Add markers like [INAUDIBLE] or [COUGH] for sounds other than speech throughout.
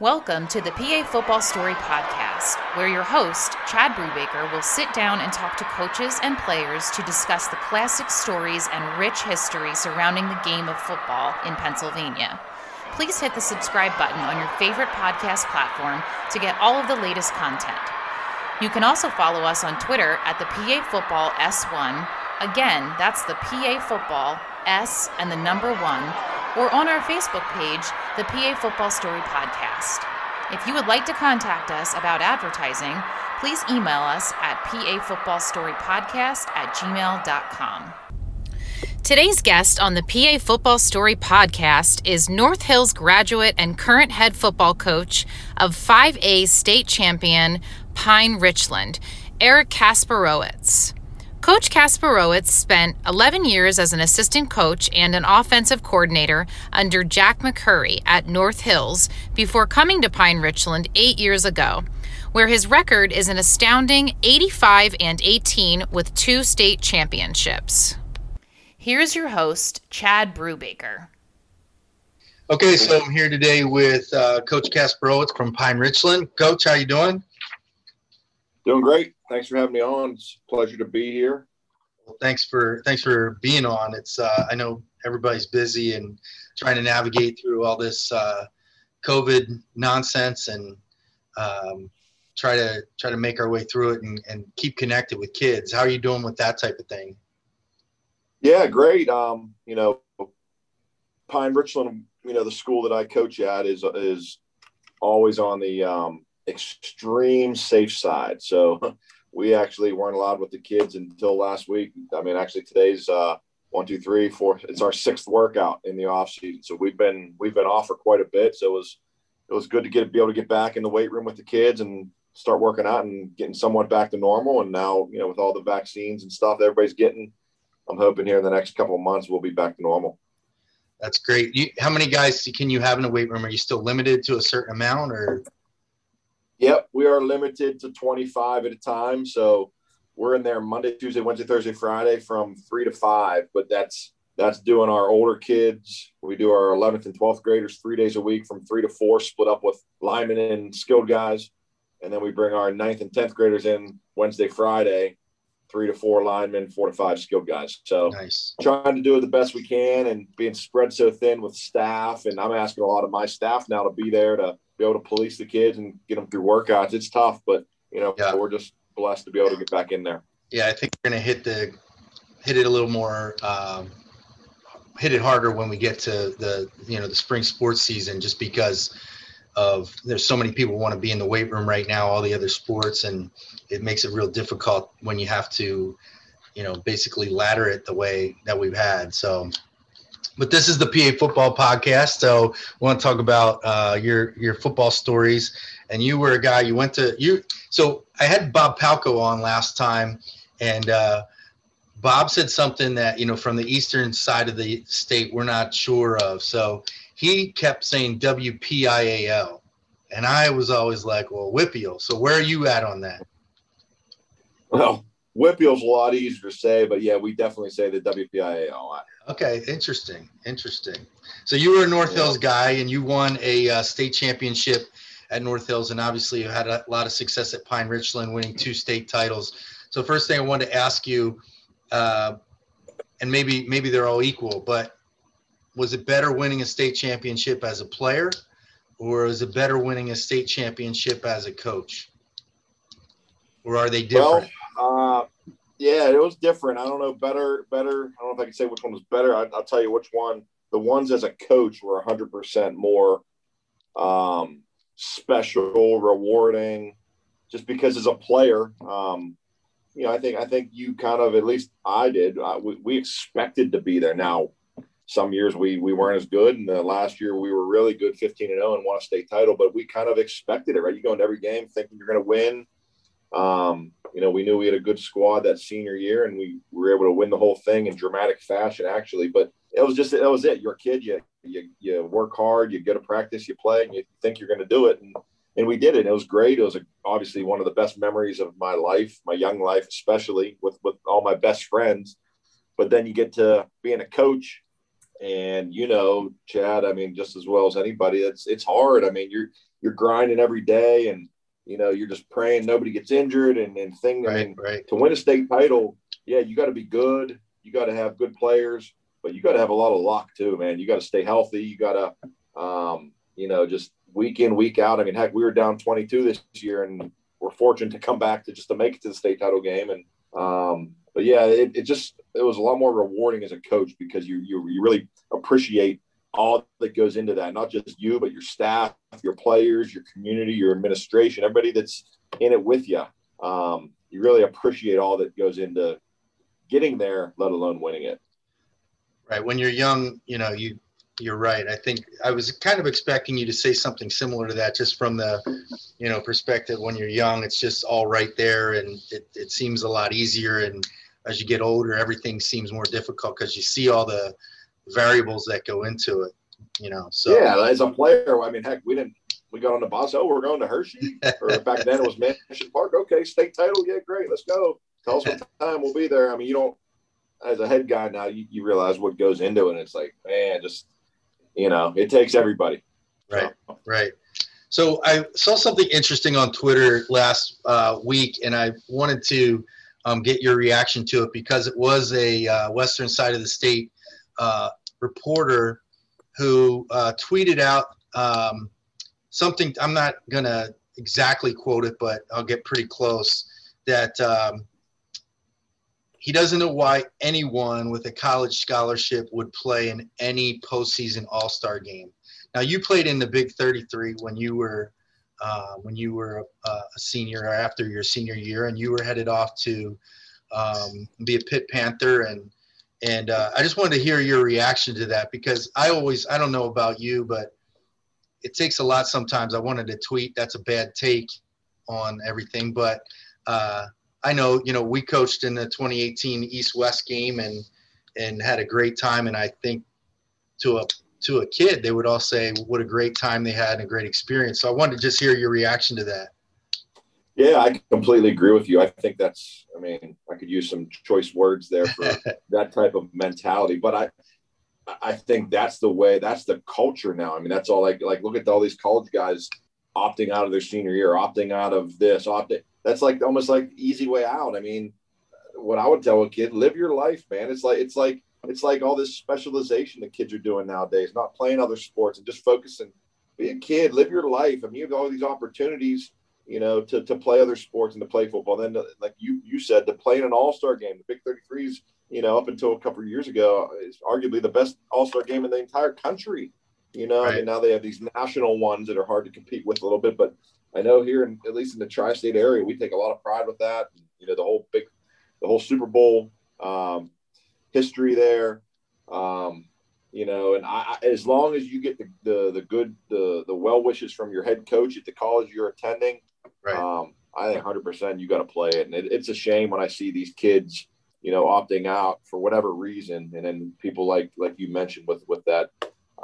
Welcome to the PA Football Story Podcast, where your host, Chad Brubaker, will sit down and talk to coaches and players to discuss the classic stories and rich history surrounding the game of football in Pennsylvania. Please hit the subscribe button on your favorite podcast platform to get all of the latest content. You can also follow us on Twitter at the PA Football S1. Again, that's the PA Football S and the number one or on our Facebook page, the PA Football Story Podcast. If you would like to contact us about advertising, please email us at pafootballstorypodcast at gmail.com. Today's guest on the PA Football Story podcast is North Hills graduate and current head football coach of 5A state champion Pine Richland, Eric Kasperowicz. Coach Kasperowicz spent 11 years as an assistant coach and an offensive coordinator under Jack McCurry at North Hills before coming to Pine Richland eight years ago, where his record is an astounding 85 and 18 with two state championships. Here's your host, Chad Brubaker. Okay, so I'm here today with uh, Coach Kasperowicz from Pine Richland. Coach, how you doing? Doing great thanks for having me on. It's a pleasure to be here. Thanks for thanks for being on. It's uh, I know everybody's busy and trying to navigate through all this uh, COVID nonsense and um, try to try to make our way through it and, and keep connected with kids. How are you doing with that type of thing? Yeah, great. Um, you know, Pine Richland, you know, the school that I coach at is is always on the um, extreme safe side. So we actually weren't allowed with the kids until last week. I mean, actually today's uh, one, two, three, four. It's our sixth workout in the off season, so we've been we've been off for quite a bit. So it was it was good to get be able to get back in the weight room with the kids and start working out and getting somewhat back to normal. And now you know with all the vaccines and stuff everybody's getting, I'm hoping here in the next couple of months we'll be back to normal. That's great. You, how many guys can you have in a weight room? Are you still limited to a certain amount or? Yep, we are limited to 25 at a time. So we're in there Monday, Tuesday, Wednesday, Thursday, Friday from three to five. But that's that's doing our older kids. We do our 11th and 12th graders three days a week from three to four, split up with linemen and skilled guys. And then we bring our ninth and 10th graders in Wednesday, Friday, three to four linemen, four to five skilled guys. So nice. trying to do it the best we can and being spread so thin with staff. And I'm asking a lot of my staff now to be there to be able to police the kids and get them through workouts. It's tough, but you know, yeah. we're just blessed to be able to get back in there. Yeah, I think we're gonna hit the hit it a little more, um, hit it harder when we get to the you know the spring sports season, just because of there's so many people want to be in the weight room right now, all the other sports, and it makes it real difficult when you have to, you know, basically ladder it the way that we've had. So but this is the PA Football Podcast, so we want to talk about uh, your your football stories. And you were a guy you went to you. So I had Bob Palko on last time, and uh, Bob said something that you know from the eastern side of the state we're not sure of. So he kept saying WPIAL, and I was always like, well, WPIAL. So where are you at on that? Well, WPIAL's a lot easier to say, but yeah, we definitely say the WPIAL. Okay, interesting, interesting. So you were a North Hills guy, and you won a uh, state championship at North Hills, and obviously you had a lot of success at Pine Richland, winning two state titles. So first thing I wanted to ask you, uh, and maybe maybe they're all equal, but was it better winning a state championship as a player, or is it better winning a state championship as a coach, or are they different? Well, uh, yeah, it was different. I don't know better, better. I don't know if I can say which one was better. I, will tell you which one. The ones as a coach were 100% more um, special, rewarding, just because as a player, um, you know, I think I think you kind of at least I did. Uh, we, we expected to be there. Now, some years we we weren't as good, and the last year we were really good, 15 and 0, and won a state title. But we kind of expected it, right? You go into every game thinking you're going to win. Um, you know, we knew we had a good squad that senior year, and we were able to win the whole thing in dramatic fashion, actually. But it was just that was it. You're a kid. You you you work hard. You go to practice. You play, and you think you're going to do it. And and we did it. It was great. It was a, obviously one of the best memories of my life, my young life, especially with with all my best friends. But then you get to being a coach, and you know, Chad. I mean, just as well as anybody, it's it's hard. I mean, you're you're grinding every day and you know you're just praying nobody gets injured and and thing right, I mean, right. to win a state title yeah you got to be good you got to have good players but you got to have a lot of luck too man. You got to stay healthy you got to um, you know just week in week out. I mean heck we were down 22 this year and we're fortunate to come back to just to make it to the state title game. And um, but yeah it, it just it was a lot more rewarding as a coach because you you, you really appreciate all that goes into that, not just you, but your staff, your players, your community, your administration, everybody that's in it with you. Um, you really appreciate all that goes into getting there, let alone winning it. Right. When you're young, you know, you you're right. I think I was kind of expecting you to say something similar to that, just from the, you know, perspective. When you're young, it's just all right there, and it, it seems a lot easier. And as you get older, everything seems more difficult because you see all the variables that go into it. You know, so yeah, as a player, I mean, heck, we didn't. We got on the bus. Oh, we're going to Hershey, [LAUGHS] or back then it was Mansion Park. Okay, state title. Yeah, great. Let's go. Tell us what time we'll be there. I mean, you don't. As a head guy now, you, you realize what goes into it. And it's like, man, just you know, it takes everybody. Right, so. right. So I saw something interesting on Twitter last uh, week, and I wanted to um, get your reaction to it because it was a uh, western side of the state uh, reporter who uh, tweeted out um, something. I'm not gonna exactly quote it, but I'll get pretty close. That um, he doesn't know why anyone with a college scholarship would play in any postseason All Star game. Now, you played in the Big 33 when you were uh, when you were a, a, senior or after your senior year, and you were headed off to um, be a Pitt Panther. And and uh, I just wanted to hear your reaction to that because I always I don't know about you, but it takes a lot sometimes. I wanted to tweet that's a bad take on everything, but uh, I know, you know, we coached in the 2018 East West game and and had a great time. And I think to a to a kid, they would all say what a great time they had and a great experience. So I wanted to just hear your reaction to that. Yeah, I completely agree with you. I think that's, I mean, I could use some choice words there for [LAUGHS] that type of mentality, but I, I think that's the way, that's the culture now. I mean, that's all like, like look at all these college guys opting out of their senior year, opting out of this, opting that's like almost like easy way out. I mean, what I would tell a kid, live your life, man. It's like it's like it's like all this specialization that kids are doing nowadays, not playing other sports and just focusing. Be a kid, live your life. I mean, you have all these opportunities, you know, to, to play other sports and to play football. Then, like you you said, to play in an All Star game, the Big 33s, you know, up until a couple of years ago, is arguably the best All Star game in the entire country. You know, right. I mean, now they have these national ones that are hard to compete with a little bit, but I know here, in, at least in the tri-state area, we take a lot of pride with that. You know, the whole big, the whole Super Bowl um, history there. Um, you know, and I, as long as you get the, the, the good, the, the well wishes from your head coach at the college you're attending, right. um, I think 100% you got to play it. And it, it's a shame when I see these kids, you know, opting out for whatever reason. And then people like, like you mentioned with, with that,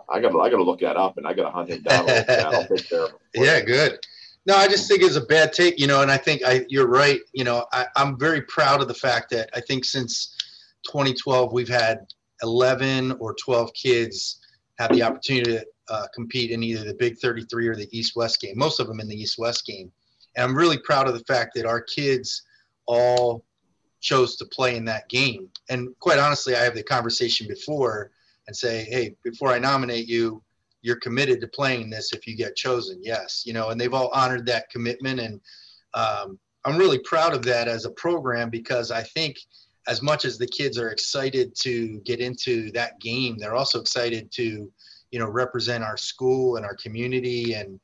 I got to, I got to look that up and I got to hunt him down. I'll take care of him. Yeah, good. No, I just think it's a bad take, you know, and I think I, you're right. You know, I, I'm very proud of the fact that I think since 2012 we've had 11 or 12 kids have the opportunity to uh, compete in either the Big 33 or the East West game. Most of them in the East West game, and I'm really proud of the fact that our kids all chose to play in that game. And quite honestly, I have the conversation before and say, hey, before I nominate you, you're committed to playing this if you get chosen. Yes, you know, and they've all honored that commitment, and um, I'm really proud of that as a program because I think as much as the kids are excited to get into that game, they're also excited to, you know, represent our school and our community, and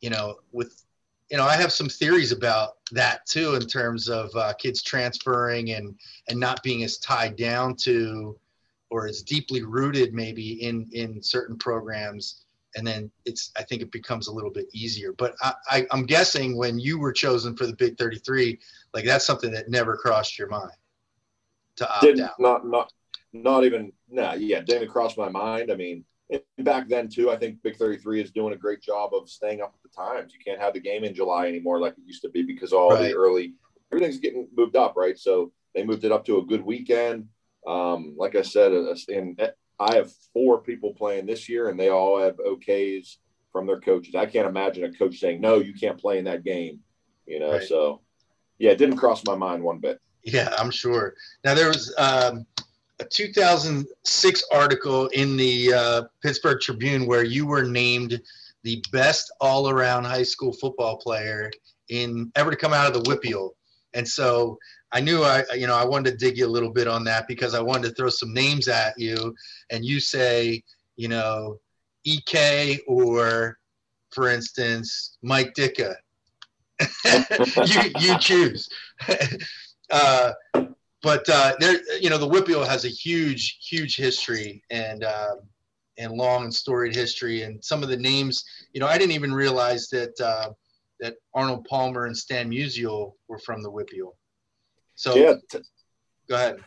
you know, with you know, I have some theories about that too in terms of uh, kids transferring and and not being as tied down to or as deeply rooted maybe in in certain programs. And then it's i think it becomes a little bit easier. But I, I I'm guessing when you were chosen for the big 33 like that's something that never crossed your mind to opt didn't, out. not not not even nah yeah didn't cross my mind. I mean back then too i think big 33 is doing a great job of staying up at the times you can't have the game in july anymore like it used to be because all right. the early everything's getting moved up right so they moved it up to a good weekend um, like I said, and I have four people playing this year, and they all have OKs from their coaches. I can't imagine a coach saying, no, you can't play in that game, you know? Right. So yeah, it didn't cross my mind one bit. Yeah, I'm sure. Now there was um, a 2006 article in the uh, Pittsburgh Tribune where you were named the best all-around high school football player in ever to come out of the WPIAL. And so I knew I, you know, I wanted to dig you a little bit on that because I wanted to throw some names at you, and you say, you know, Ek or, for instance, Mike Ditka. [LAUGHS] you you choose. [LAUGHS] uh, but uh, there, you know, the WPIAL has a huge, huge history and uh, and long and storied history. And some of the names, you know, I didn't even realize that uh, that Arnold Palmer and Stan Musial were from the WPIAL. So yeah, t- go ahead.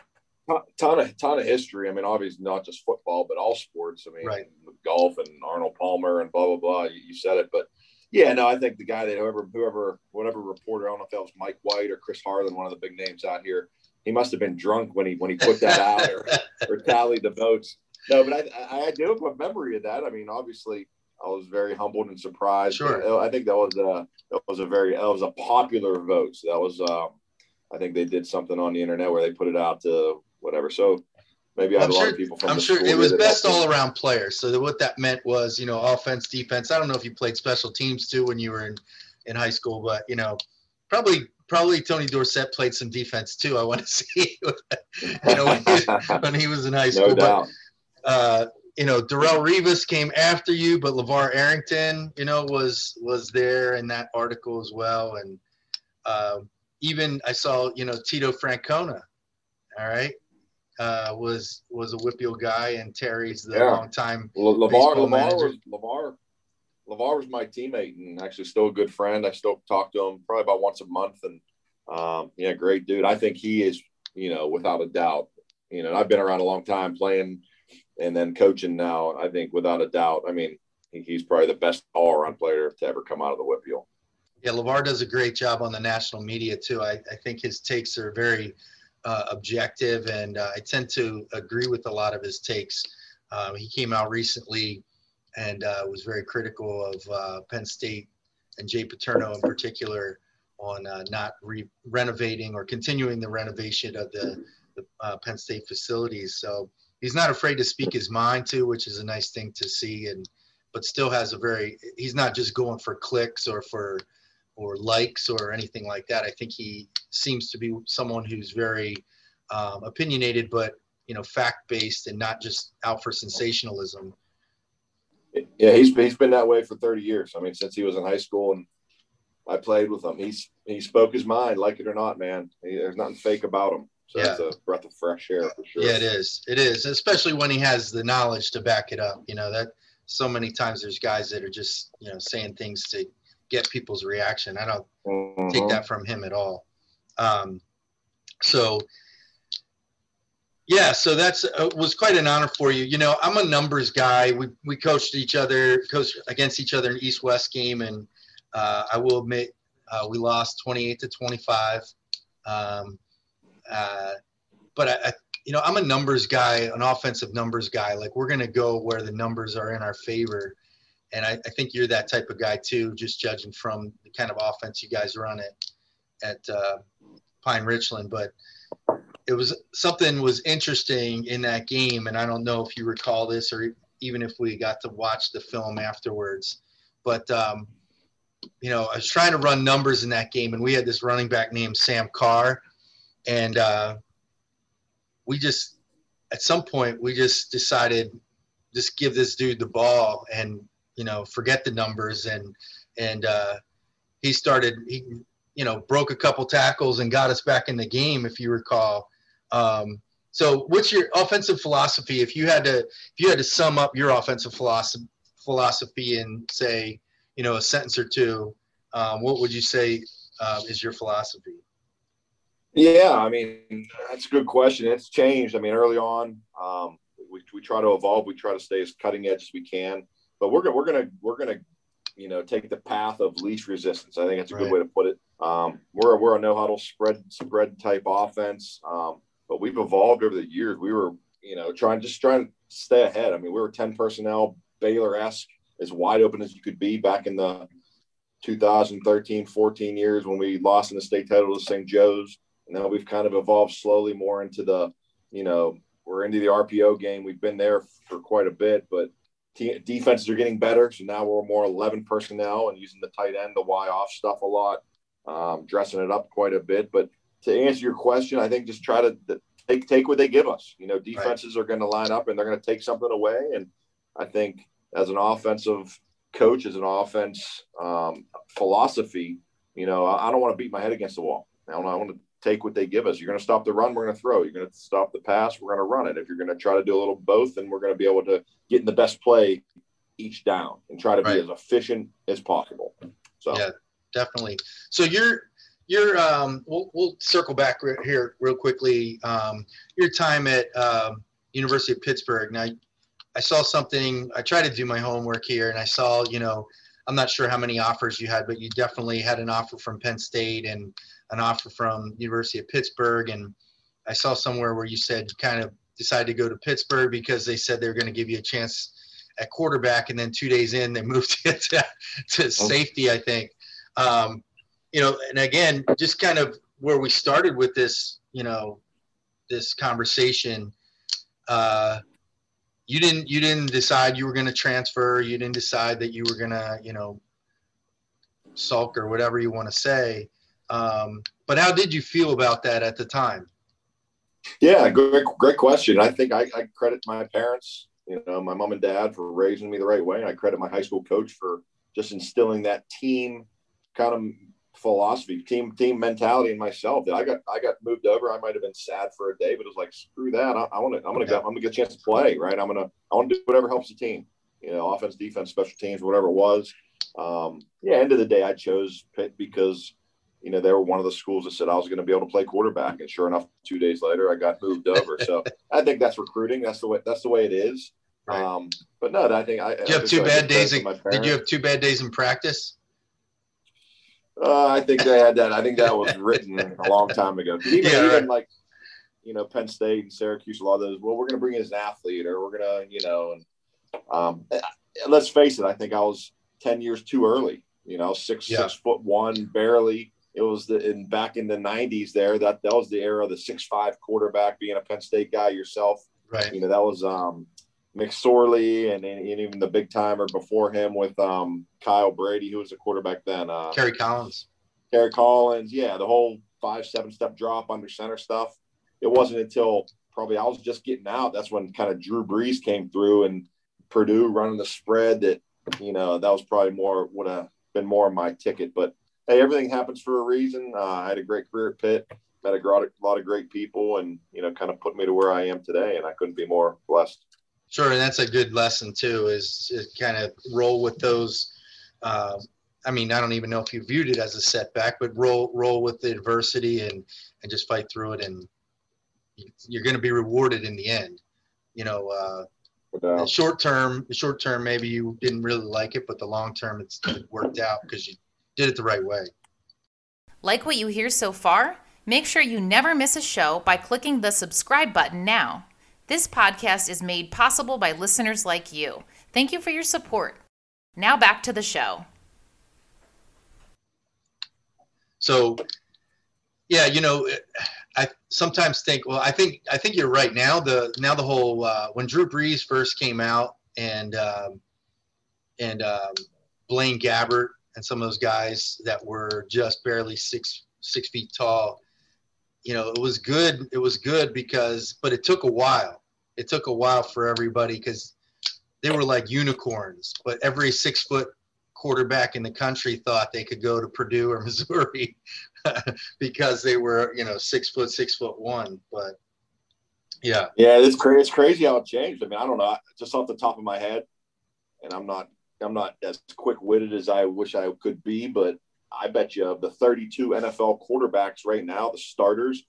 Ton of ton of history. I mean, obviously not just football, but all sports. I mean, right. golf and Arnold Palmer and blah blah blah. You, you said it, but yeah, no, I think the guy that whoever, whoever, whatever reporter, I don't know if that was Mike White or Chris Harlan, one of the big names out here. He must have been drunk when he when he put that out or, [LAUGHS] or tallied the votes. No, but I, I do have a memory of that. I mean, obviously, I was very humbled and surprised. Sure. I think that was a that was a very that was a popular vote. So that was um, I think they did something on the internet where they put it out to whatever. So maybe I had I'm a sure, lot of people from. I'm sure it was best all around players. So what that meant was, you know, offense, defense. I don't know if you played special teams too when you were in in high school, but you know, probably probably Tony Dorsett played some defense too. I want to [LAUGHS] see, you know, when he, when he was in high [LAUGHS] school. No doubt. But, uh, you know, Darrelle Revis came after you, but LaVar Arrington, you know, was was there in that article as well, and uh, even I saw, you know, Tito Francona. All right, uh, was was a WPIAL guy, and Terry's the yeah. long time. Well, LaVar, LaVar was LaVar. LaVar was my teammate and actually still a good friend. I still talk to him probably about once a month, and um, yeah, great dude. I think he is, you know, without a doubt. You know, I've been around a long time playing and then coaching now. I think without a doubt. I mean, he's probably the best all-around player to ever come out of the WPIAL. Yeah, LaVar does a great job on the national media too. I, I think his takes are very uh, objective, and uh, I tend to agree with a lot of his takes. Um, he came out recently and uh, was very critical of uh, Penn State and Jay Paterno in particular on uh, not re- renovating or continuing the renovation of the, the uh, Penn State facilities. So he's not afraid to speak his mind too, which is a nice thing to see. And but still has a very he's not just going for clicks or for or likes or anything like that. I think he seems to be someone who's very um, opinionated, but you know, fact based and not just out for sensationalism. Yeah, he's he's been that way for 30 years. I mean, since he was in high school and I played with him, he's he spoke his mind, like it or not, man. He, there's nothing fake about him. So yeah. it's a breath of fresh air for sure. Yeah, it is. It is, especially when he has the knowledge to back it up. You know that so many times there's guys that are just you know saying things to get people's reaction. I don't mm-hmm. take that from him at all. Um, so yeah, so that's uh, was quite an honor for you. You know, I'm a numbers guy. We we coached each other, coached against each other in East West game, and uh, I will admit uh, we lost 28 to 25. Um, uh, but I, I, you know, I'm a numbers guy, an offensive numbers guy. Like we're gonna go where the numbers are in our favor and I, I, think you're that type of guy too. Just judging from the kind of offense you guys run at at uh, Pine Richland, but it was something was interesting in that game, and I don't know if you recall this or even if we got to watch the film afterwards, but um, you know I was trying to run numbers in that game, and we had this running back named Sam Carr, and uh, we just at some point we just decided just give this dude the ball and you know, forget the numbers and and uh, he started he you know broke a couple tackles and got us back in the game if you recall. Um, so what's your offensive philosophy? If you had to if you had to sum up your offensive philosophy philosophy and say you know a sentence or two um, what would you say uh, is your philosophy? Yeah i mean that's a good question. It's changed. I mean early on um, we, we try to evolve. We try to stay as cutting edge as we can. But we're gonna we're gonna we're gonna you know take the path of least resistance. I think that's a right. good way to put it. Um, we're we're a no huddle spread spread type offense, um, but we've evolved over the years. We were you know trying just trying to stay ahead. I mean, we were ten personnel Baylor esque as wide open as you could be back in the 2013, 14 years when we lost in the state title to St. Joe's. And now we've kind of evolved slowly more into the, you know, we're into the RPO game. We've been there for quite a bit, but t- defenses are getting better. So now we're more 11 personnel and using the tight end, the Y off stuff a lot, um, dressing it up quite a bit. But to answer your question, I think just try to take take what they give us. You know, defenses right. are going to line up and they're going to take something away. And I think as an offensive coach, as an offense um, philosophy, you know, I, I don't want to beat my head against the wall. I, I want to take what they give us. You're going to stop the run, we're going to throw. You're going to stop the pass, we're going to run it. If you're going to try to do a little both, then we're going to be able to get in the best play each down and try to right. be as efficient as possible. So yeah, definitely. So you're you're um, we'll, we'll circle back here real quickly. Um, your time at um, University of Pittsburgh. Now, I saw something. I tried to do my homework here, and I saw you know I'm not sure how many offers you had, but you definitely had an offer from Penn State and an offer from University of Pittsburgh. And I saw somewhere where you said you kind of decided to go to Pittsburgh because they said they were going to give you a chance at quarterback, and then two days in they [LAUGHS] moved you to, to oh. safety, I think. Um, you know, and again, just kind of where we started with this, you know, this conversation. Uh, you didn't you didn't decide you were going to transfer. You didn't decide that you were going to, you know, sulk or whatever you want to say. Um, but how did you feel about that at the time? Yeah, great, great question. I think I, I credit my parents, you know, my mom and dad for raising me the right way. And I credit my high school coach for just instilling that team kind of philosophy, team team mentality in myself. That I got I got moved over. I might have been sad for a day, but it was like screw that. I, I want to I'm gonna go, I'm gonna get a chance to play. Right. I'm gonna I want to do whatever helps the team. You know, offense, defense, special teams, whatever it was. Um, yeah. End of the day, I chose Pitt because you know, they were one of the schools that said I was going to be able to play quarterback. And sure enough, two days later, I got moved over. So I think that's recruiting. That's the way, that's the way it is. Right. Um, but no, I think I, did you have two bad days. In, did you have two bad days in practice? Uh, I think they had that. I think that was [LAUGHS] written a long time ago. Even, yeah, even like, you know, Penn State and Syracuse, a lot of those, well, we're going to bring in an athlete or we're going to, you know, and um, let's face it, I think I was 10 years too early, you know, six, yeah. six foot one, barely it was the in back in the 90s there that that was the era of the six five quarterback being a penn state guy yourself right you know that was um mcsorley and, and even the big timer before him with um kyle brady who was a quarterback then uh kerry collins kerry collins yeah the whole five seven step drop under center stuff it wasn't until probably i was just getting out that's when kind of drew brees came through and purdue running the spread that you know that was probably more would have been more of my ticket but hey, everything happens for a reason. Uh, I had a great career at Pitt, met a lot of great people, and you know, kind of put me to where I am today. And I couldn't be more blessed. Sure, and that's a good lesson too. Is, is kind of roll with those. Uh, I mean, I don't even know if you viewed it as a setback, but roll roll with the adversity and and just fight through it, and you're going to be rewarded in the end. You know, uh, short term, short term, maybe you didn't really like it, but the long term, it's it worked out because you did it the right way. Like what you hear so far? Make sure you never miss a show by clicking the subscribe button now. This podcast is made possible by listeners like you. Thank you for your support. Now back to the show. So, yeah, you know, I sometimes think, well, I think I think you're right. Now the now the whole uh, when Drew Brees first came out and um, and um, Blaine Gabbert and some of those guys that were just barely six six feet tall. You know, it was good. It was good because, but it took a while. It took a while for everybody because they were like unicorns. But every six foot quarterback in the country thought they could go to Purdue or [LAUGHS] Missouri [LAUGHS] because they were, you know, six foot, six foot one. But yeah, yeah, it's crazy. It's crazy how it changed. I mean, I don't know. Just off the top of my head, and I'm not I'm not as quick witted as I wish I could be, but I bet you of the 32 NFL quarterbacks right now, the starters,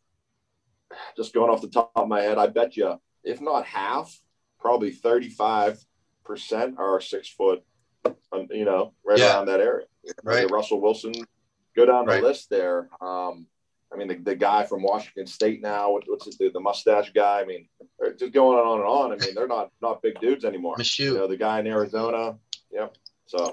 just going off the top of my head, I bet you, if not half, probably 35 percent are six foot, um, you know, right yeah. around that area. Right. Russell Wilson, go down the right. list there. Um, I mean, the, the guy from Washington State now, what's it, the, the mustache guy? I mean, just going on and on. I mean, they're not not big dudes anymore. You know, the guy in Arizona, Yep. So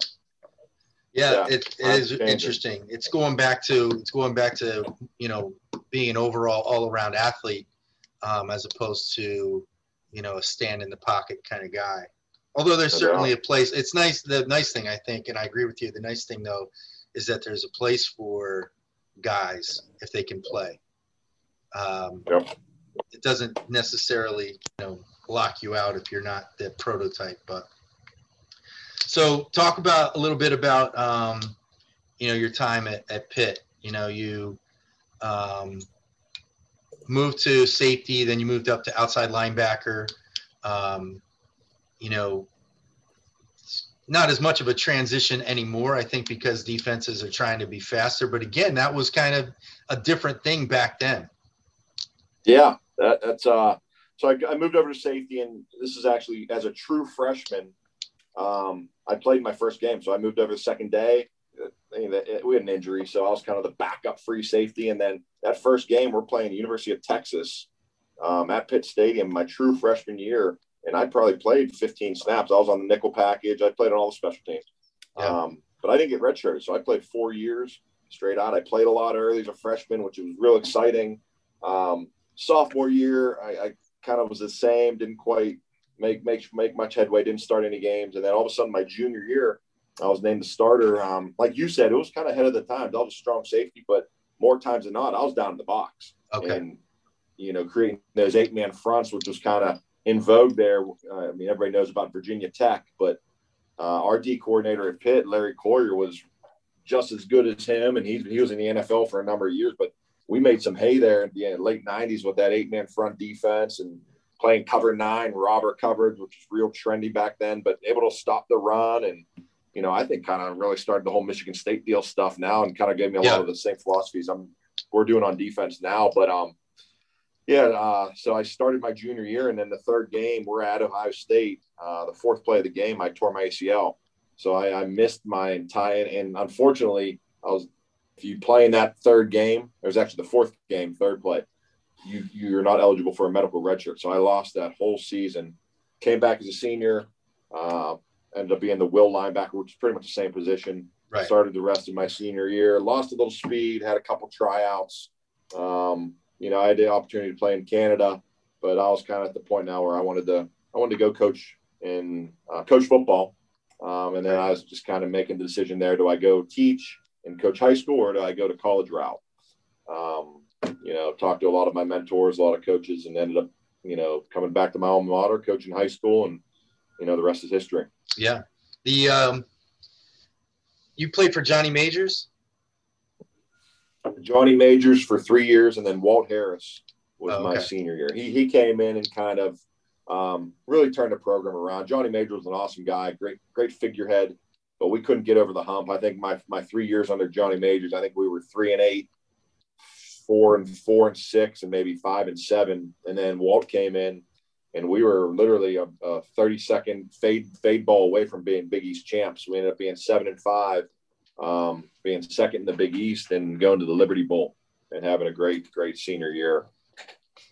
yeah, yeah it, it is interesting. It's going back to it's going back to you know being an overall all around athlete um, as opposed to you know a stand in the pocket kind of guy. Although there's certainly a place. It's nice. The nice thing I think, and I agree with you. The nice thing though is that there's a place for guys if they can play. Um, yep. It doesn't necessarily you know lock you out if you're not the prototype, but so talk about a little bit about um, you know your time at, at Pitt. You know you um, moved to safety, then you moved up to outside linebacker. Um, you know, not as much of a transition anymore, I think, because defenses are trying to be faster. But again, that was kind of a different thing back then. Yeah, that, that's uh. So I, I moved over to safety, and this is actually as a true freshman. Um, I played my first game, so I moved over the second day. We had an injury, so I was kind of the backup free safety. And then that first game, we're playing University of Texas um, at Pitt Stadium, my true freshman year, and I probably played 15 snaps. I was on the nickel package. I played on all the special teams, yeah. um, but I didn't get redshirted, so I played four years straight out. I played a lot early as a freshman, which was real exciting. Um, sophomore year, I, I kind of was the same. Didn't quite make make make much headway. Didn't start any games, and then all of a sudden, my junior year, I was named the starter. Um, like you said, it was kind of ahead of the times. I was a strong safety, but more times than not, I was down in the box. Okay. And you know, creating those eight man fronts, which was kind of in vogue there. Uh, I mean, everybody knows about Virginia Tech, but uh, our D coordinator at Pitt, Larry Coyer, was just as good as him, and he he was in the NFL for a number of years. But we made some hay there in the late '90s with that eight man front defense and playing cover nine, robber coverage, which was real trendy back then, but able to stop the run. And, you know, I think kind of really started the whole Michigan State deal stuff now and kind of gave me a yeah. lot of the same philosophies I'm we're doing on defense now. But um yeah, uh, so I started my junior year, and then the third game, we're at Ohio State. Uh, the fourth play of the game, I tore my ACL, so I, I missed my entire. And unfortunately, I was if you play in that third game, it was actually the fourth game, third play you you're not eligible for a medical redshirt. So I lost that whole season. Came back as a senior. Uh, ended up being the will linebacker, which is pretty much the same position. Right. Started the rest of my senior year. Lost a little speed. Had a couple tryouts. Um, you know, I had the opportunity to play in Canada, but I was kind of at the point now where I wanted to I wanted to go coach in uh, coach football. Um, and then I was just kind of making the decision there: do I go teach and coach high school, or do I go to college route? Um, you know, talked to a lot of my mentors, a lot of coaches, and ended up, you know, coming back to my alma mater, coaching high school, and you know, the rest is history. Yeah, the um, you played for Johnny Majors. Johnny Majors for three years, and then Walt Harris was oh, okay. my senior year. He he came in and kind of um, really turned the program around. Johnny Majors was an awesome guy, great great figurehead, but we couldn't get over the hump. I think my my three years under Johnny Majors, I think we were three and eight four and four and six and maybe five and seven. And then Walt came in and we were literally a, a 30 second fade fade ball away from being Big East champs. We ended up being seven and five, um, being second in the Big East and going to the Liberty Bowl and having a great, great senior year.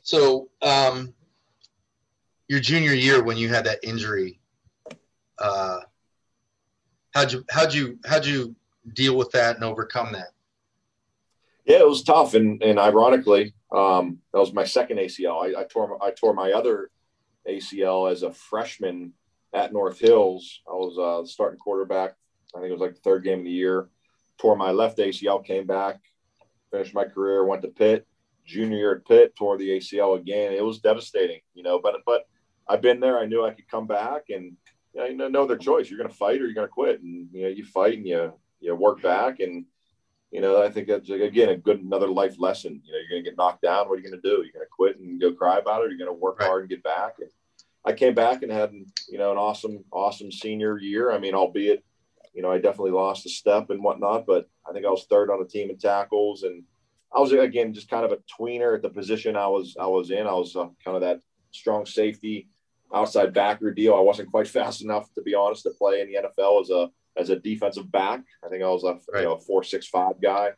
So um, your junior year when you had that injury, uh, how'd you how'd you how'd you deal with that and overcome that? Yeah, it was tough, and and ironically, um, that was my second ACL. I, I, tore I tore my other ACL as a freshman at North Hills. I was uh, starting quarterback. I think it was like the third game of the year. Tore my left ACL, came back, finished my career, went to Pitt. Junior year at Pitt, tore the ACL again. It was devastating, you know. But but I've been there. I knew I could come back, and you know, no other choice. You're going to fight or you're going to quit, and you know, you fight and you you work back and you know, I think that's again a good another life lesson. You know, you're going to get knocked down. What are you going to do? You're going to quit and go cry about it. Or you're going to work right. hard and get back. And I came back and had you know an awesome, awesome senior year. I mean, albeit you know I definitely lost a step and whatnot, but I think I was third on the team in tackles, and I was again just kind of a tweener at the position I was I was in. I was uh, kind of that strong safety, outside backer deal. I wasn't quite [LAUGHS] fast enough to be honest to play in the NFL as a as a defensive back. I think I was a right. you know four six five guy,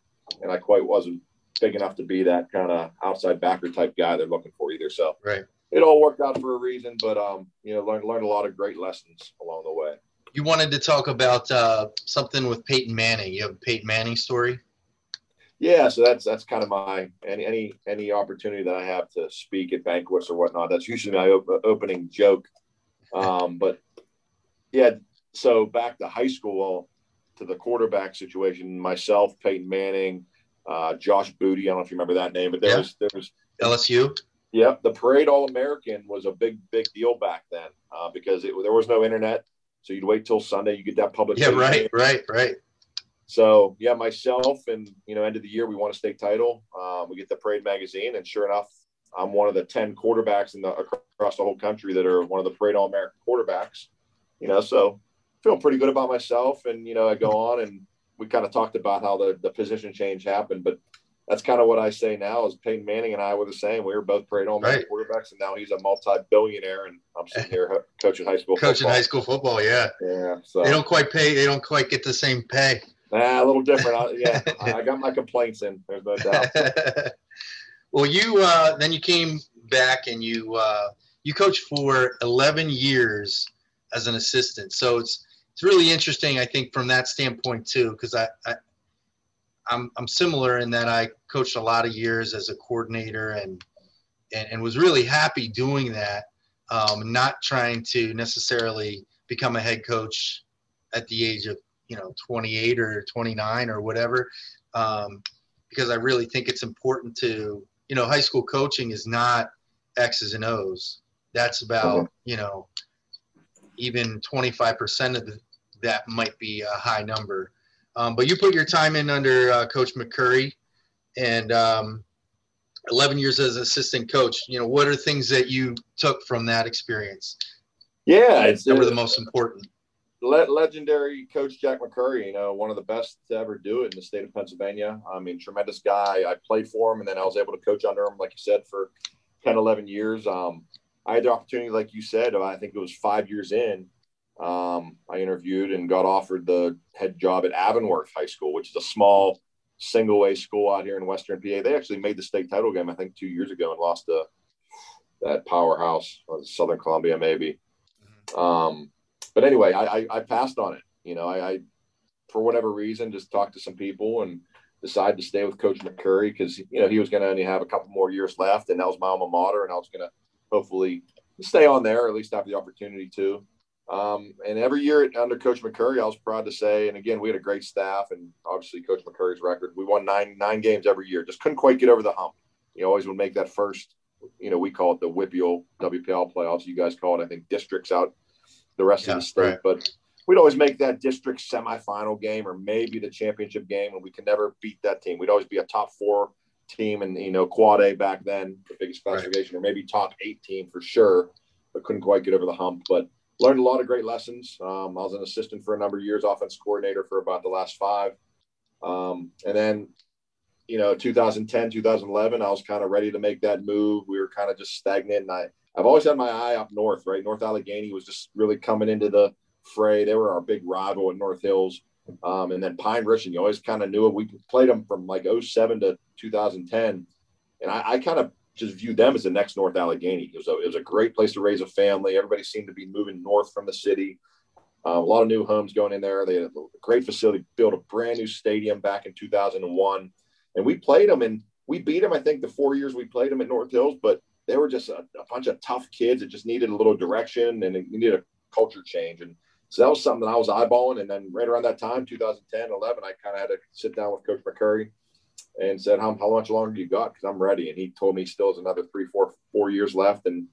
and I quite wasn't big enough to be that kind of outside backer type guy they're looking for either. So right. It all worked out for a reason, but um, you know, learned learned a lot of great lessons along the way. you wanted to talk about uh, something with Peyton Manning. You have a Peyton Manning story. Yeah, so that's that's kind of my any any any opportunity that I have to speak at banquets or whatnot. That's usually my op- opening joke. Um, but yeah, so back to high school to the quarterback situation. Myself, Peyton Manning, uh, Josh Booty. I don't know if you remember that name, but there Yeah. was there was LSU. Yep, the Parade All American was a big, big deal back then uh, because it, there was no internet. So you'd wait till Sunday, you get that public. Yeah, right, right, right. So yeah, myself and you know, end of the year we won a state title. Um, we get the Parade magazine, and sure enough, I'm one of the ten quarterbacks in the across the whole country that are one of the Parade All American quarterbacks. You know, so feeling pretty good about myself. And you know, I go on and we kind of talked about how the the position change happened, but that's kind of what I say now is Peyton Manning and I were the same. We were both Parade All American quarterbacks, and now he's a multi-billionaire, and I'm sitting here coaching high school. Coaching football. high school football. Yeah, Yeah, so they don't quite pay. They don't quite get the same pay. nah, a little different. I, yeah, [LAUGHS] I, I got my complaints in. There's no doubt. [LAUGHS] well, you uh, then you came back and you uh, you coached for 11 years as an assistant. So it's it's really interesting, I think, from that standpoint too, because I, I I'm I'm similar in that I coached a lot of years as a coordinator and and, and was really happy doing that. Um, not trying to necessarily become a head coach at the age of you know 28 or 29 or whatever um, because i really think it's important to you know high school coaching is not x's and o's that's about Mhm. you know even 25% of the, that might be a high number um, but you put your time in under uh, coach mccurry and um, 11 years as assistant coach you know what are things that you took from that experience Yeah, it's that were the most important le- legendary coach Jack McCurry, you know, one of the best to ever do it in the state of Pennsylvania. I mean, tremendous guy. I played for him and then I was able to coach under him, like you said, for 10, 11 years. Um, I had the opportunity, like you said, I think it was five years in. Um, I interviewed and got offered the head job at Avonworth High School, which is a small single A school out here in Western PA. They actually made the state title game, I think, two years ago and lost to that powerhouse, uh, Southern Columbia, maybe. Um, but anyway, I, I, I passed on it. You know, I, I, for whatever reason, just talked to some people and decided to stay with Coach McCurry because, you know, he was going to only have a couple more years left. And that was my alma mater. And I was going to hopefully stay on there, at least have the opportunity to. Um, and every year under Coach McCurry, I was proud to say, and again, we had a great staff and obviously Coach McCurry's record. We won nine nine games every year. Just couldn't quite get over the hump. You always would make that first, you know, we call it the WIPIAL WPL playoffs. You guys call it, I think, districts out the rest Yeah, of the state. right. But we'd always make that district semifinal game or maybe the championship game, and we could never beat that team. We'd always be a top four team and you know quad A back then, the biggest Right. classification, or maybe top eight team for sure, but couldn't quite get over the hump. But learned a lot of great lessons. Um, I was an assistant for a number of years, offense coordinator for about the last five, um, and then you know 2010 2011 i was kind of ready to make that move. We were kind of just stagnant and i i've always had my eye up north right? North allegheny was just really coming into the fray. They were our big rival at north hills. Um, and then pine ridge and you always kind of knew it. We played them from like 07 to 2010 and i, I kind of just viewed them as the next north allegheny it was, a, it was a great place to raise a family everybody seemed to be moving north from the city uh, a lot of new homes going in there they had a great facility built a brand new stadium back in 2001 and we played them and we beat them. I think the four years we played them at North Hills, but they were just a, a bunch of tough kids that just needed a little direction and needed a culture change. And so that was something that I was eyeballing. And then right around that time, 2010, 11, I kind of had to sit down with Coach McCurry and said, how, how much longer you got? Because I'm ready. And he told me he still has another three, four, four years left. And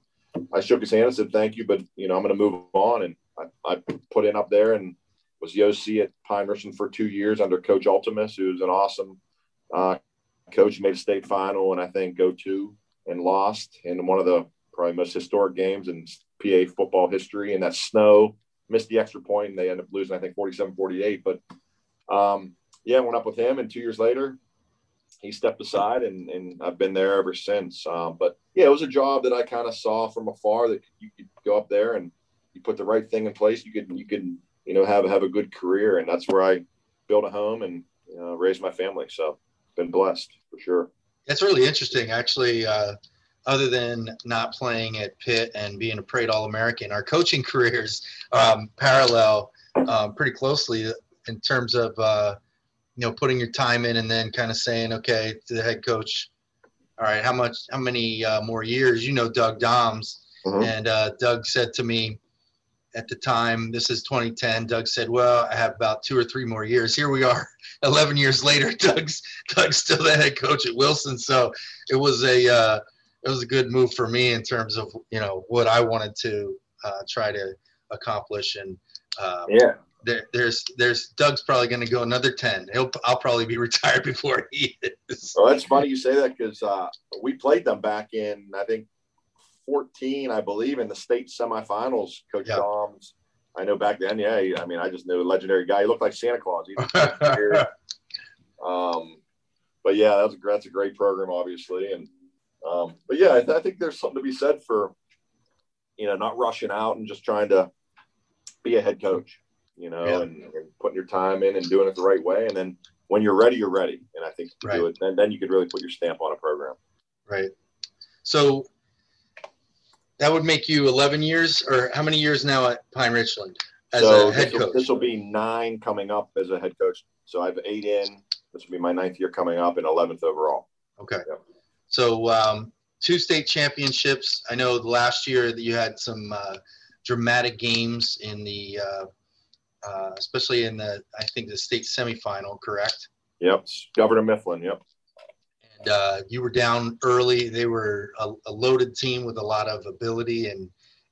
I shook his hand and said, thank you, but you know, I'm going to move on. And I, I put in up there and was the OC at Pine Richland for two years under Coach Ultimus, who's an awesome uh, coach made a state final and I think go to and lost in one of the probably most historic games in PA football history. And that snow missed the extra point and they ended up losing, I think 47 48. But um, yeah, went up with him. And two years later, he stepped aside and, and I've been there ever since. Um, but yeah, it was a job that I kind of saw from afar that you could go up there and you put the right thing in place. You could, you could, you know, have, have a good career. And that's where I built a home and you know, raised my family. So been blessed for sure. It's really interesting, actually. Uh, other than not playing at Pitt and being a Parade All American, our coaching [LAUGHS] careers um, parallel. um, pretty closely in terms of uh, you know putting your time in and then kind of saying, okay, to the head coach, all right, how much, how many uh, more years? You know, Doug Dahms, Mhm. and uh, Doug said to me at the time, this is 2010. Doug said, well, I have about two or three more years. Here we are, [LAUGHS] 11 years later. [LAUGHS] Doug's Doug's still the head coach at Wilson, so it was a uh, it was a good move for me in terms of you know what I wanted to uh, try to accomplish and. Um, Yeah. There, there's there's Doug's probably going to go another ten. He'll I'll probably be [LAUGHS] retired before he is. Well, that's funny you say that because uh, we played them back in I think 14, I believe, in the state semifinals. Coach Yeah. Dahms, I know back then. Yeah, he- I mean, I just knew a legendary guy. He looked like Santa Claus. He was [LAUGHS] here. um, but yeah, that's a that's a great program, obviously, and um, but yeah, I, th- I think there's something to be said for you know not rushing out and just trying to be a head coach, you know, Yeah. and, and putting your time in and doing it the right way, and then when you're ready, you're ready, and I think you do it, then then you could really put your stamp on a program. Right. So that would make you 11 years, or how many years now at Pine Richland as so a head coach? this will be nine coming up as a head coach. So I have eight in. This will be my ninth year coming up and eleventh overall. Okay. Yeah. So um, two state championships. I know last year that you had some uh, dramatic games in the, uh, uh, especially in the, I think the state semifinal, correct? Yep, Governor Mifflin. Yep. And uh, you were down early. They were a, a loaded team with a lot of ability, and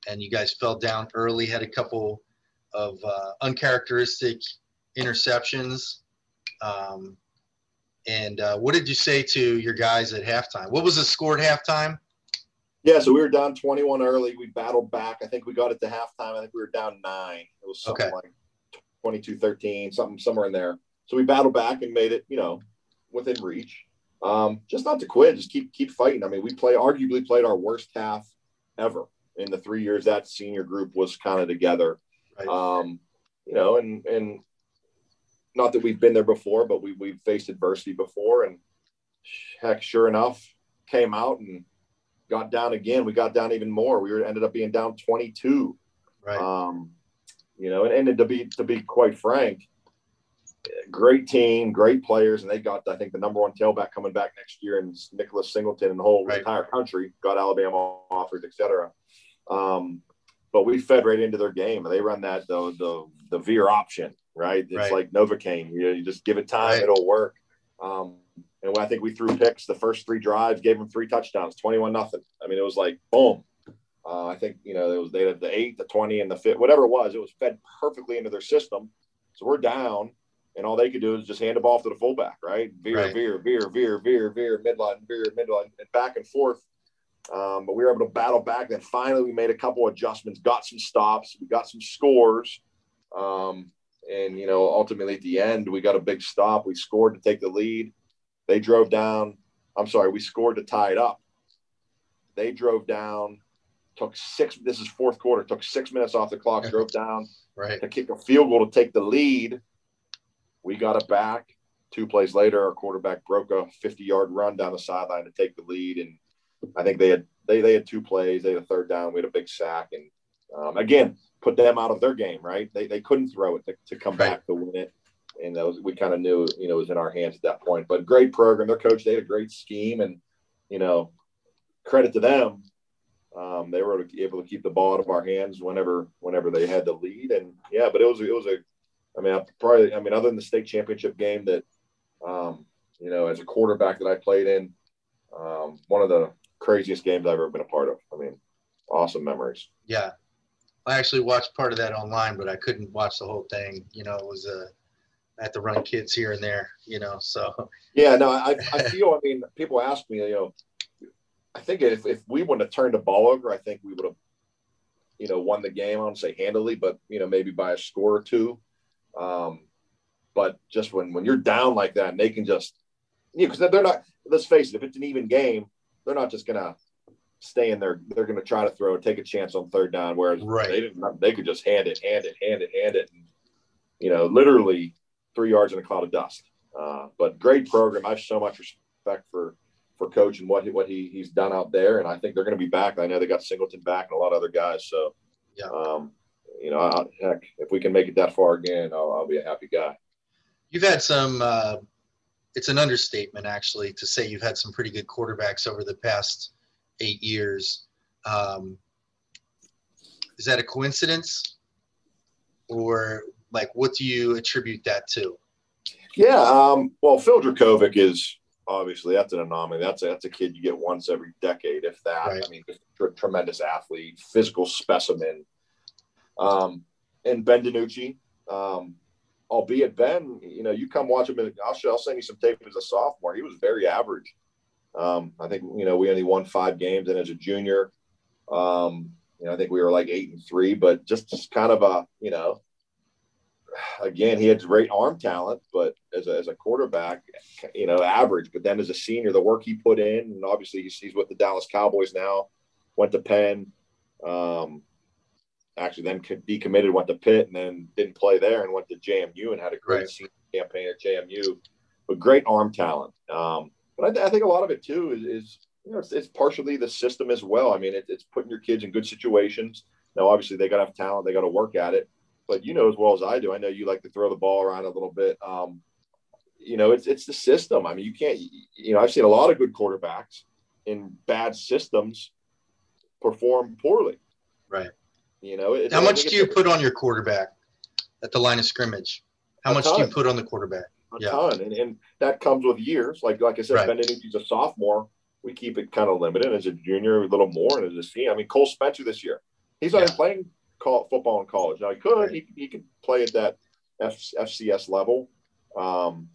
and you guys fell down early. Had a couple of uh, uncharacteristic interceptions. Um, and uh, what did you say to your guys at halftime? What was the score at halftime? Yeah, so we were down 21 early. We battled back. I think we got it to halftime. I think we were down nine. It was something Okay. like 22 13, something somewhere in there. So we battled back and made it, you know, within reach. Um, just not to quit, just keep keep fighting. I mean, we play arguably played our worst half ever in the three years that senior group was kind of together. Right. Um, you know, and and not that we've been there before, but we we've faced adversity before, and heck, sure enough, came out and got down again. We got down even more. We were ended up being down 22. right. Um, you know, and, and to be to be quite frank, great team, great players, and they got I think the number one tailback coming back next year, and Nicholas Singleton and the whole Right. entire country got Alabama offers, etc. Um, but we fed right into their game, and they run that the the the veer option, right? It's Right. like Novocaine. You, know, you just give it time, Right. it'll work. Um, and I think we threw picks the first three drives, gave them three touchdowns, twenty-one nothing. I mean, it was like boom. Uh, I think you know it was they had the eight, the twenty, and the fit, whatever it was. It was fed perfectly into their system. So we're down, and all they could do is just hand the ball off to the fullback, right? Veer, Right. veer, veer, veer, veer, veer, midline, veer, midline, and back and forth. Um, but we were able to battle back. Then finally, we made a couple adjustments, got some stops, we got some scores, um, and you know, ultimately at the end, we got a big stop. We scored to take the lead. They drove down. I'm sorry, we scored to tie it up. They drove down. Took six. This is fourth quarter. Took six minutes off the clock. Drove down right. to kick a field goal to take the lead. We got it back. Two plays later, our quarterback broke a 50 yard run down the sideline to take the lead. And I think they had they, they had two plays. They had a third down. We had a big sack. And um, again, put them out of their game, right? They, they couldn't throw it to, to come Right. back to win it. And that was, we kind of knew, you know, it was in our hands at that point. But great program. Their coach, they had a great scheme. And, you know, credit to them. Um, they were able to keep the ball out of our hands whenever whenever they had the lead, and yeah, but it was it was a, I mean, I probably I mean, other than the state championship game that, um, you know, as a quarterback that I played in, um, one of the craziest games I've ever been a part of. I mean, awesome memories. Yeah. I actually watched part of that online, but I couldn't watch the whole thing. You know, it was uh, I had to run kids here and there. You know, so Yeah, no, I, I feel. I mean, people ask me, you know, I think if, if we wouldn't have turned the ball over, I think we would have, you know, won the game. I don't say handily, but you know, maybe by a score or two. Um, but just when when you're down like that, and they can just, you know, because they're not. Let's face it, if it's an even game, they're not just gonna stay in there. They're gonna try to throw, take a chance on third down. Whereas Right. they didn't. They could just hand it, hand it, hand it, hand it, and you know, literally three yards in a cloud of dust. Uh, but great program. I have so much respect for for coach and what he, what he he's done out there, and I think they're going to be back. I know they got Singleton back and a lot of other guys. So, Yeah. um, you know, I, heck, if we can make it that far again, I'll, I'll be a happy guy. You've had some. Uh, it's an understatement, actually, to say you've had some pretty good quarterbacks over the past eight years. Um, is that a coincidence, or like what do you attribute that to? Yeah, um, well, Phil Jurkovec is obviously that's an anomaly. That's a, that's a kid you get once every decade, if that. Right. I mean, a tremendous athlete, physical specimen. Um, and Ben DiNucci, um, albeit Ben, you know, you come watch him. And I'll, show, I'll send you some tape as a sophomore. He was very average. Um, I think you know we only won five games, and as a junior, um, you know, I think we were like eight and three, but just, just kind of a you know again, he had great arm talent, but as a, as a quarterback, you know, average. But then as a senior, the work he put in, and obviously he's, he's with the Dallas Cowboys now, went to Penn, um, actually then could decommitted, went to Pitt, and then didn't play there and went to JMU and had a great right. senior campaign at JMU, but great arm talent. Um, but I, th- I, think a lot of it too is, is you know, it's, it's, partially the system as well. I mean, it, it's putting your kids in good situations. Now, obviously, they got to have talent, they got to work at it but you know as well as I do. I know you like to throw the ball around a little bit. Um, you know, it's it's the system. I mean, you can't. You know, I've seen a lot of good quarterbacks in bad systems perform poorly. Right. You know, it, how much do you put on your quarterback at the line of scrimmage? How much ton. do you put on the quarterback? A yeah. ton, and, and that comes with years. Like like I said, right. He's a sophomore. We keep it kind of limited. As a junior, a little more, and as a senior, I mean, Cole Spencer this year, he's not yeah. playing call, football in college. Now he could, he, he could play at that F, FCS level, um,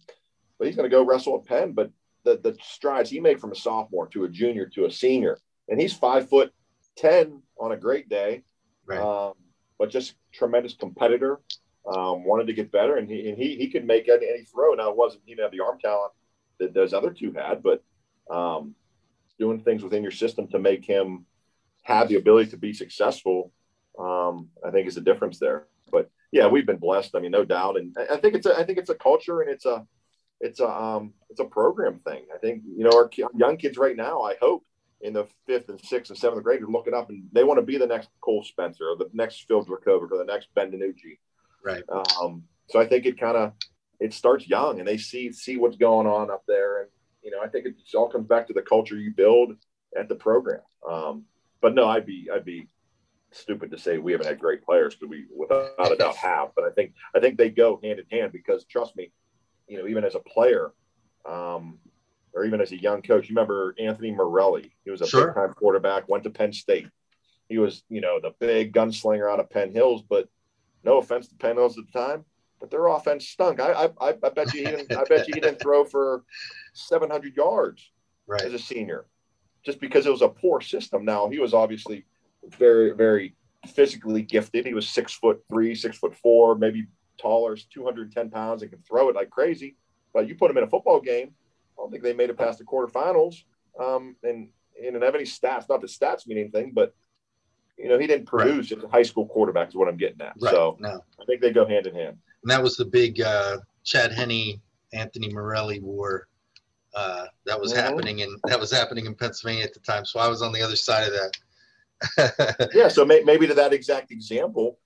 but he's going to go wrestle at Penn. But the the strides he made from a sophomore to a junior to a senior, and he's five foot ten on a great day, right. um, but just tremendous competitor. Um, wanted to get better, and he and he he could make any, any throw. Now it wasn't he didn't have the arm talent that those other two had, but um, doing things within your system to make him have the ability to be successful um, I think is a difference there. But yeah, we've been blessed. I mean, no doubt. And I think it's a, I think it's a culture and it's a, it's a, um, it's a program thing. I think, you know, our young kids right now, I hope in the fifth and sixth and seventh grade are looking up and they want to be the next Cole Spencer or the next Phil Jurkovec or the next Ben DiNucci. Right. Um, so I think it kind of, it starts young and they see, see what's going on up there. And, you know, I think it all comes back to the culture you build at the program. Um, but no, I'd be, I'd be stupid to say we haven't had great players because we without a doubt have. But I think I think they go hand in hand because trust me, you know, even as a player, um, or even as a young coach, you remember Anthony Morelli. He was a sure. big time quarterback, went to Penn State. He was, you know, the big gunslinger out of Penn Hills, but no offense to Penn Hills at the time, but their offense stunk. I I, I bet you he didn't I bet you he didn't throw for 700 yards right. as a senior, just because it was a poor system. Now he was obviously very, very physically gifted. He was six foot three, six foot four, maybe taller, 210 pounds, and can throw it like crazy. But you put him in a football game, I don't think they made it past the quarterfinals. Um, and he didn't have any stats. Not that stats mean anything, but you know, he didn't produce right. as a high school quarterback is what I'm getting at. Right. So no. I think they go hand in hand. And that was the big uh, Chad Henne, Anthony Morelli war. Uh, that was mm-hmm. happening and that was happening in Pennsylvania at the time. So I was on the other side of that. [LAUGHS] yeah, so may, maybe to that exact example,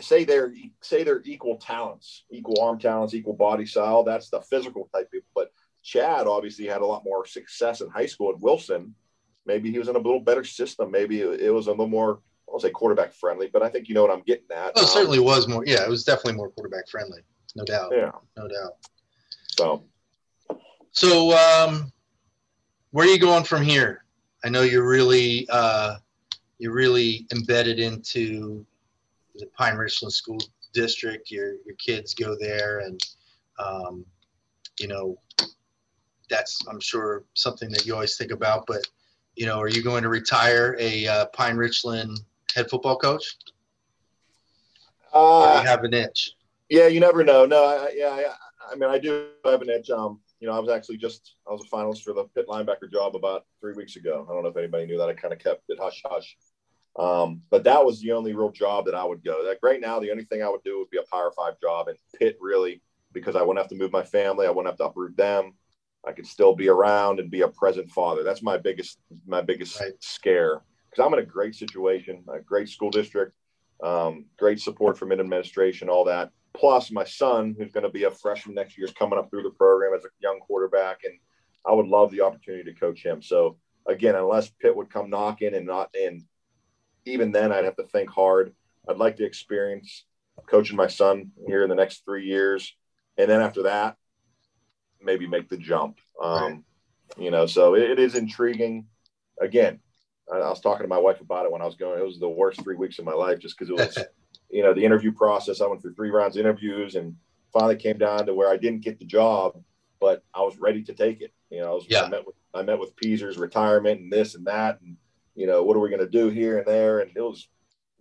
say they're say they're equal talents, equal arm talents, equal body style. That's the physical type people. But Chad obviously had a lot more success in high school at Wilson. Maybe he was in a little better system. Maybe it was a little more. I won't say quarterback friendly, but I think you know what I'm getting at. Oh, it um, certainly was more. Yeah, it was definitely more quarterback friendly. No doubt. Yeah. No doubt. So. So, um, where are you going from here? I know you're really uh, you're really embedded into the Pine Richland School District. Your your kids go there, and um, you know that's I'm sure something that you always think about. But you know, are you going to retire a uh, Pine Richland head football coach? Uh, you have an itch? Yeah, you never know. No, I, yeah, I, I mean, I do have an itch. Um, you know, I was actually just I was a finalist for the Pitt linebacker job about three weeks ago. I don't know if anybody knew that. I kind of kept it hush hush. Um, but that was the only real job that I would go. Like right now, the only thing I would do would be a Power Five job and Pitt really because I wouldn't have to move my family. I wouldn't have to uproot them. I could still be around and be a present father. That's my biggest my biggest right. scare because I'm in a great situation, a great school district. Um, great support from administration, all that. Plus, my son, who's going to be a freshman next year, is coming up through the program as a young quarterback, and I would love the opportunity to coach him. So again, unless Pitt would come knocking and not, and even then, I'd have to think hard. I'd like to experience coaching my son here in the next three years, and then after that, maybe make the jump. Um, right. You know, so it, it is intriguing. Again, I, I, was talking to my wife about it when I was going. It was the worst three weeks of my life just because it was, [LAUGHS] you know, the interview process. I went through three rounds of interviews and finally came down to where I didn't get the job, but I was ready to take it. You know, I, was, yeah. I met with I met with Peaser's retirement and this and that, and you know, what are we going to do here and there? And it was,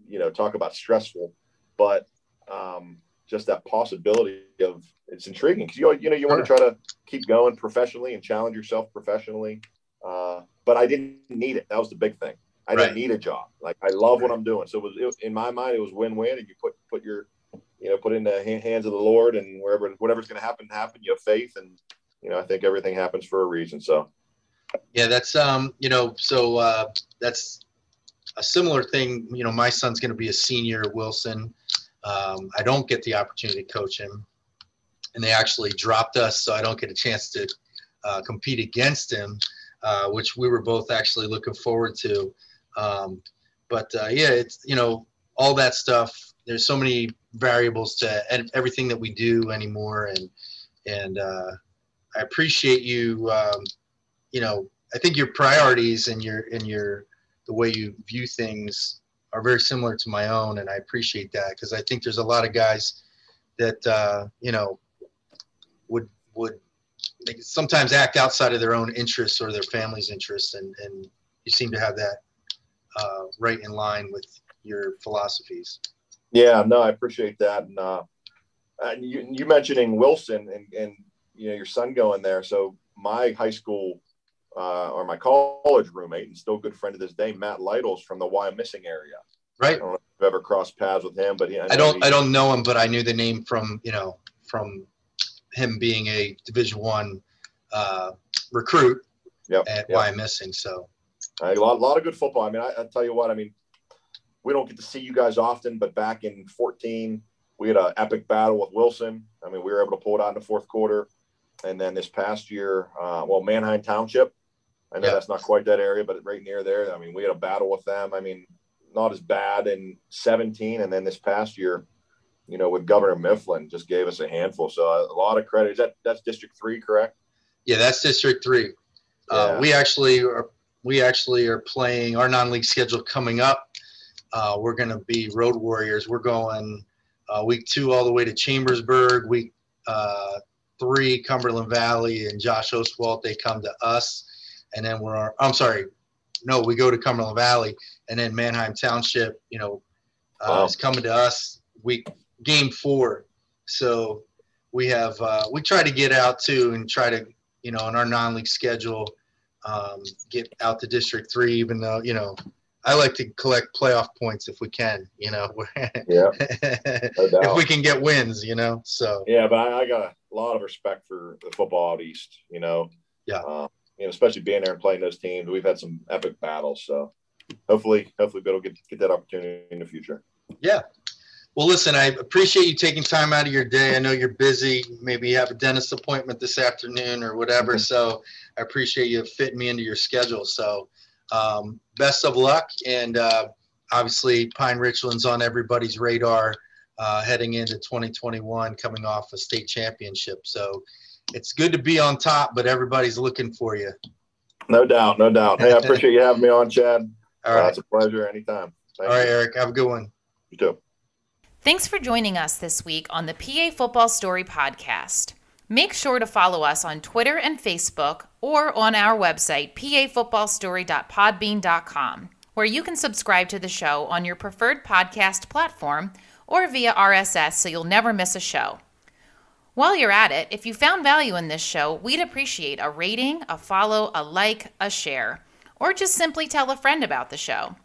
you know, talk about stressful, but um, just that possibility of it's intriguing because you you know you want to try to keep going professionally and challenge yourself professionally. Uh, but I didn't need it. That was the big thing. I right. didn't need a job. Like I love what I'm doing. So it was it, in my mind it was win win, and you put put your you know put in the hands of the Lord, and wherever whatever's going to happen happen. You have faith, and you know I think everything happens for a reason. So yeah, that's um you know so uh, that's a similar thing. You know my son's going to be a senior Wilson. Um, I don't get the opportunity to coach him, and they actually dropped us, so I don't get a chance to uh, compete against him, uh, which we were both actually looking forward to. Um, but uh, yeah, it's you know all that stuff. There's so many variables to everything that we do anymore, and and uh, I appreciate you. Um, you know, I think your priorities and your and your the way you view things are very similar to my own, and I appreciate that because I think there's a lot of guys that uh, you know would would sometimes act outside of their own interests or their family's interests, and and you seem to have that uh, right in line with your philosophies. Yeah, no, I appreciate that, and, uh, and you, you mentioning Wilson and and you know your son going there. So my high school uh, or my college roommate and still good friend to this day, Matt Lytles from the Wyomissing area. Right. I don't know if you've ever crossed paths with him, but he, I, I don't. He, I don't know him, but I knew the name from you know from him being a Division One uh, recruit yep, at yep. Wyomissing. So a lot, a lot of good football. I mean, I, I tell you what. I mean, we don't get to see you guys often, but back in 14, we had an epic battle with Wilson. I mean, we were able to pull it out in the fourth quarter. And then this past year, uh, well, Manheim Township, I know yeah. that's not quite that area, but right near there. I mean, we had a battle with them. I mean, not as bad in 17. And then this past year, you know, with Governor Mifflin just gave us a handful. So a, lot of credit. Is that that's District Three, correct? Yeah, that's District Three. Uh, yeah. Uh, we actually are we actually are playing our non-league schedule coming up. Uh, we're going to be Road Warriors. We're going uh, week two all the way to Chambersburg. Week uh, three, Cumberland Valley, and Josh Ostwald. They come to us and then we're I'm sorry, no, we go to Cumberland Valley, and then Manheim Township, you know, uh, wow. is coming to us week game four. So we have uh, we try to get out too and try to you know in our non-league schedule um, get out to District Three, even though you know I like to collect playoff points if we can, you know. [LAUGHS] yeah. if we can get wins, you know. So. Yeah, but I, I, got a lot of respect for the football out east. You know. Yeah. Um, you know, especially being there and playing those teams. We've had some epic battles, so hopefully, hopefully, we'll get get that opportunity in the future. Yeah. Well, listen, I appreciate you taking time out of your day. I know you're busy. Maybe you have a dentist appointment this afternoon or whatever. Mm-hmm. So I appreciate you fitting me into your schedule. So um, best of luck. And uh, obviously, Pine Richland's on everybody's radar uh, heading into 2021, coming off a state championship. So it's good to be on top, but everybody's looking for you. No doubt, no doubt. Hey, I [LAUGHS] appreciate you having me on, Chad. All right, uh, it's a pleasure. Anytime. Thank All right, you. Eric. Have a good one. You too. Thanks for joining us this week on the PA Football Story podcast. Make sure to follow us on Twitter and Facebook or on our website, pafootballstory.podbean.com, where you can subscribe to the show on your preferred podcast platform or via RSS so you'll never miss a show. While you're at it, if you found value in this show, we'd appreciate a rating, a follow, a like, a share, or just simply tell a friend about the show.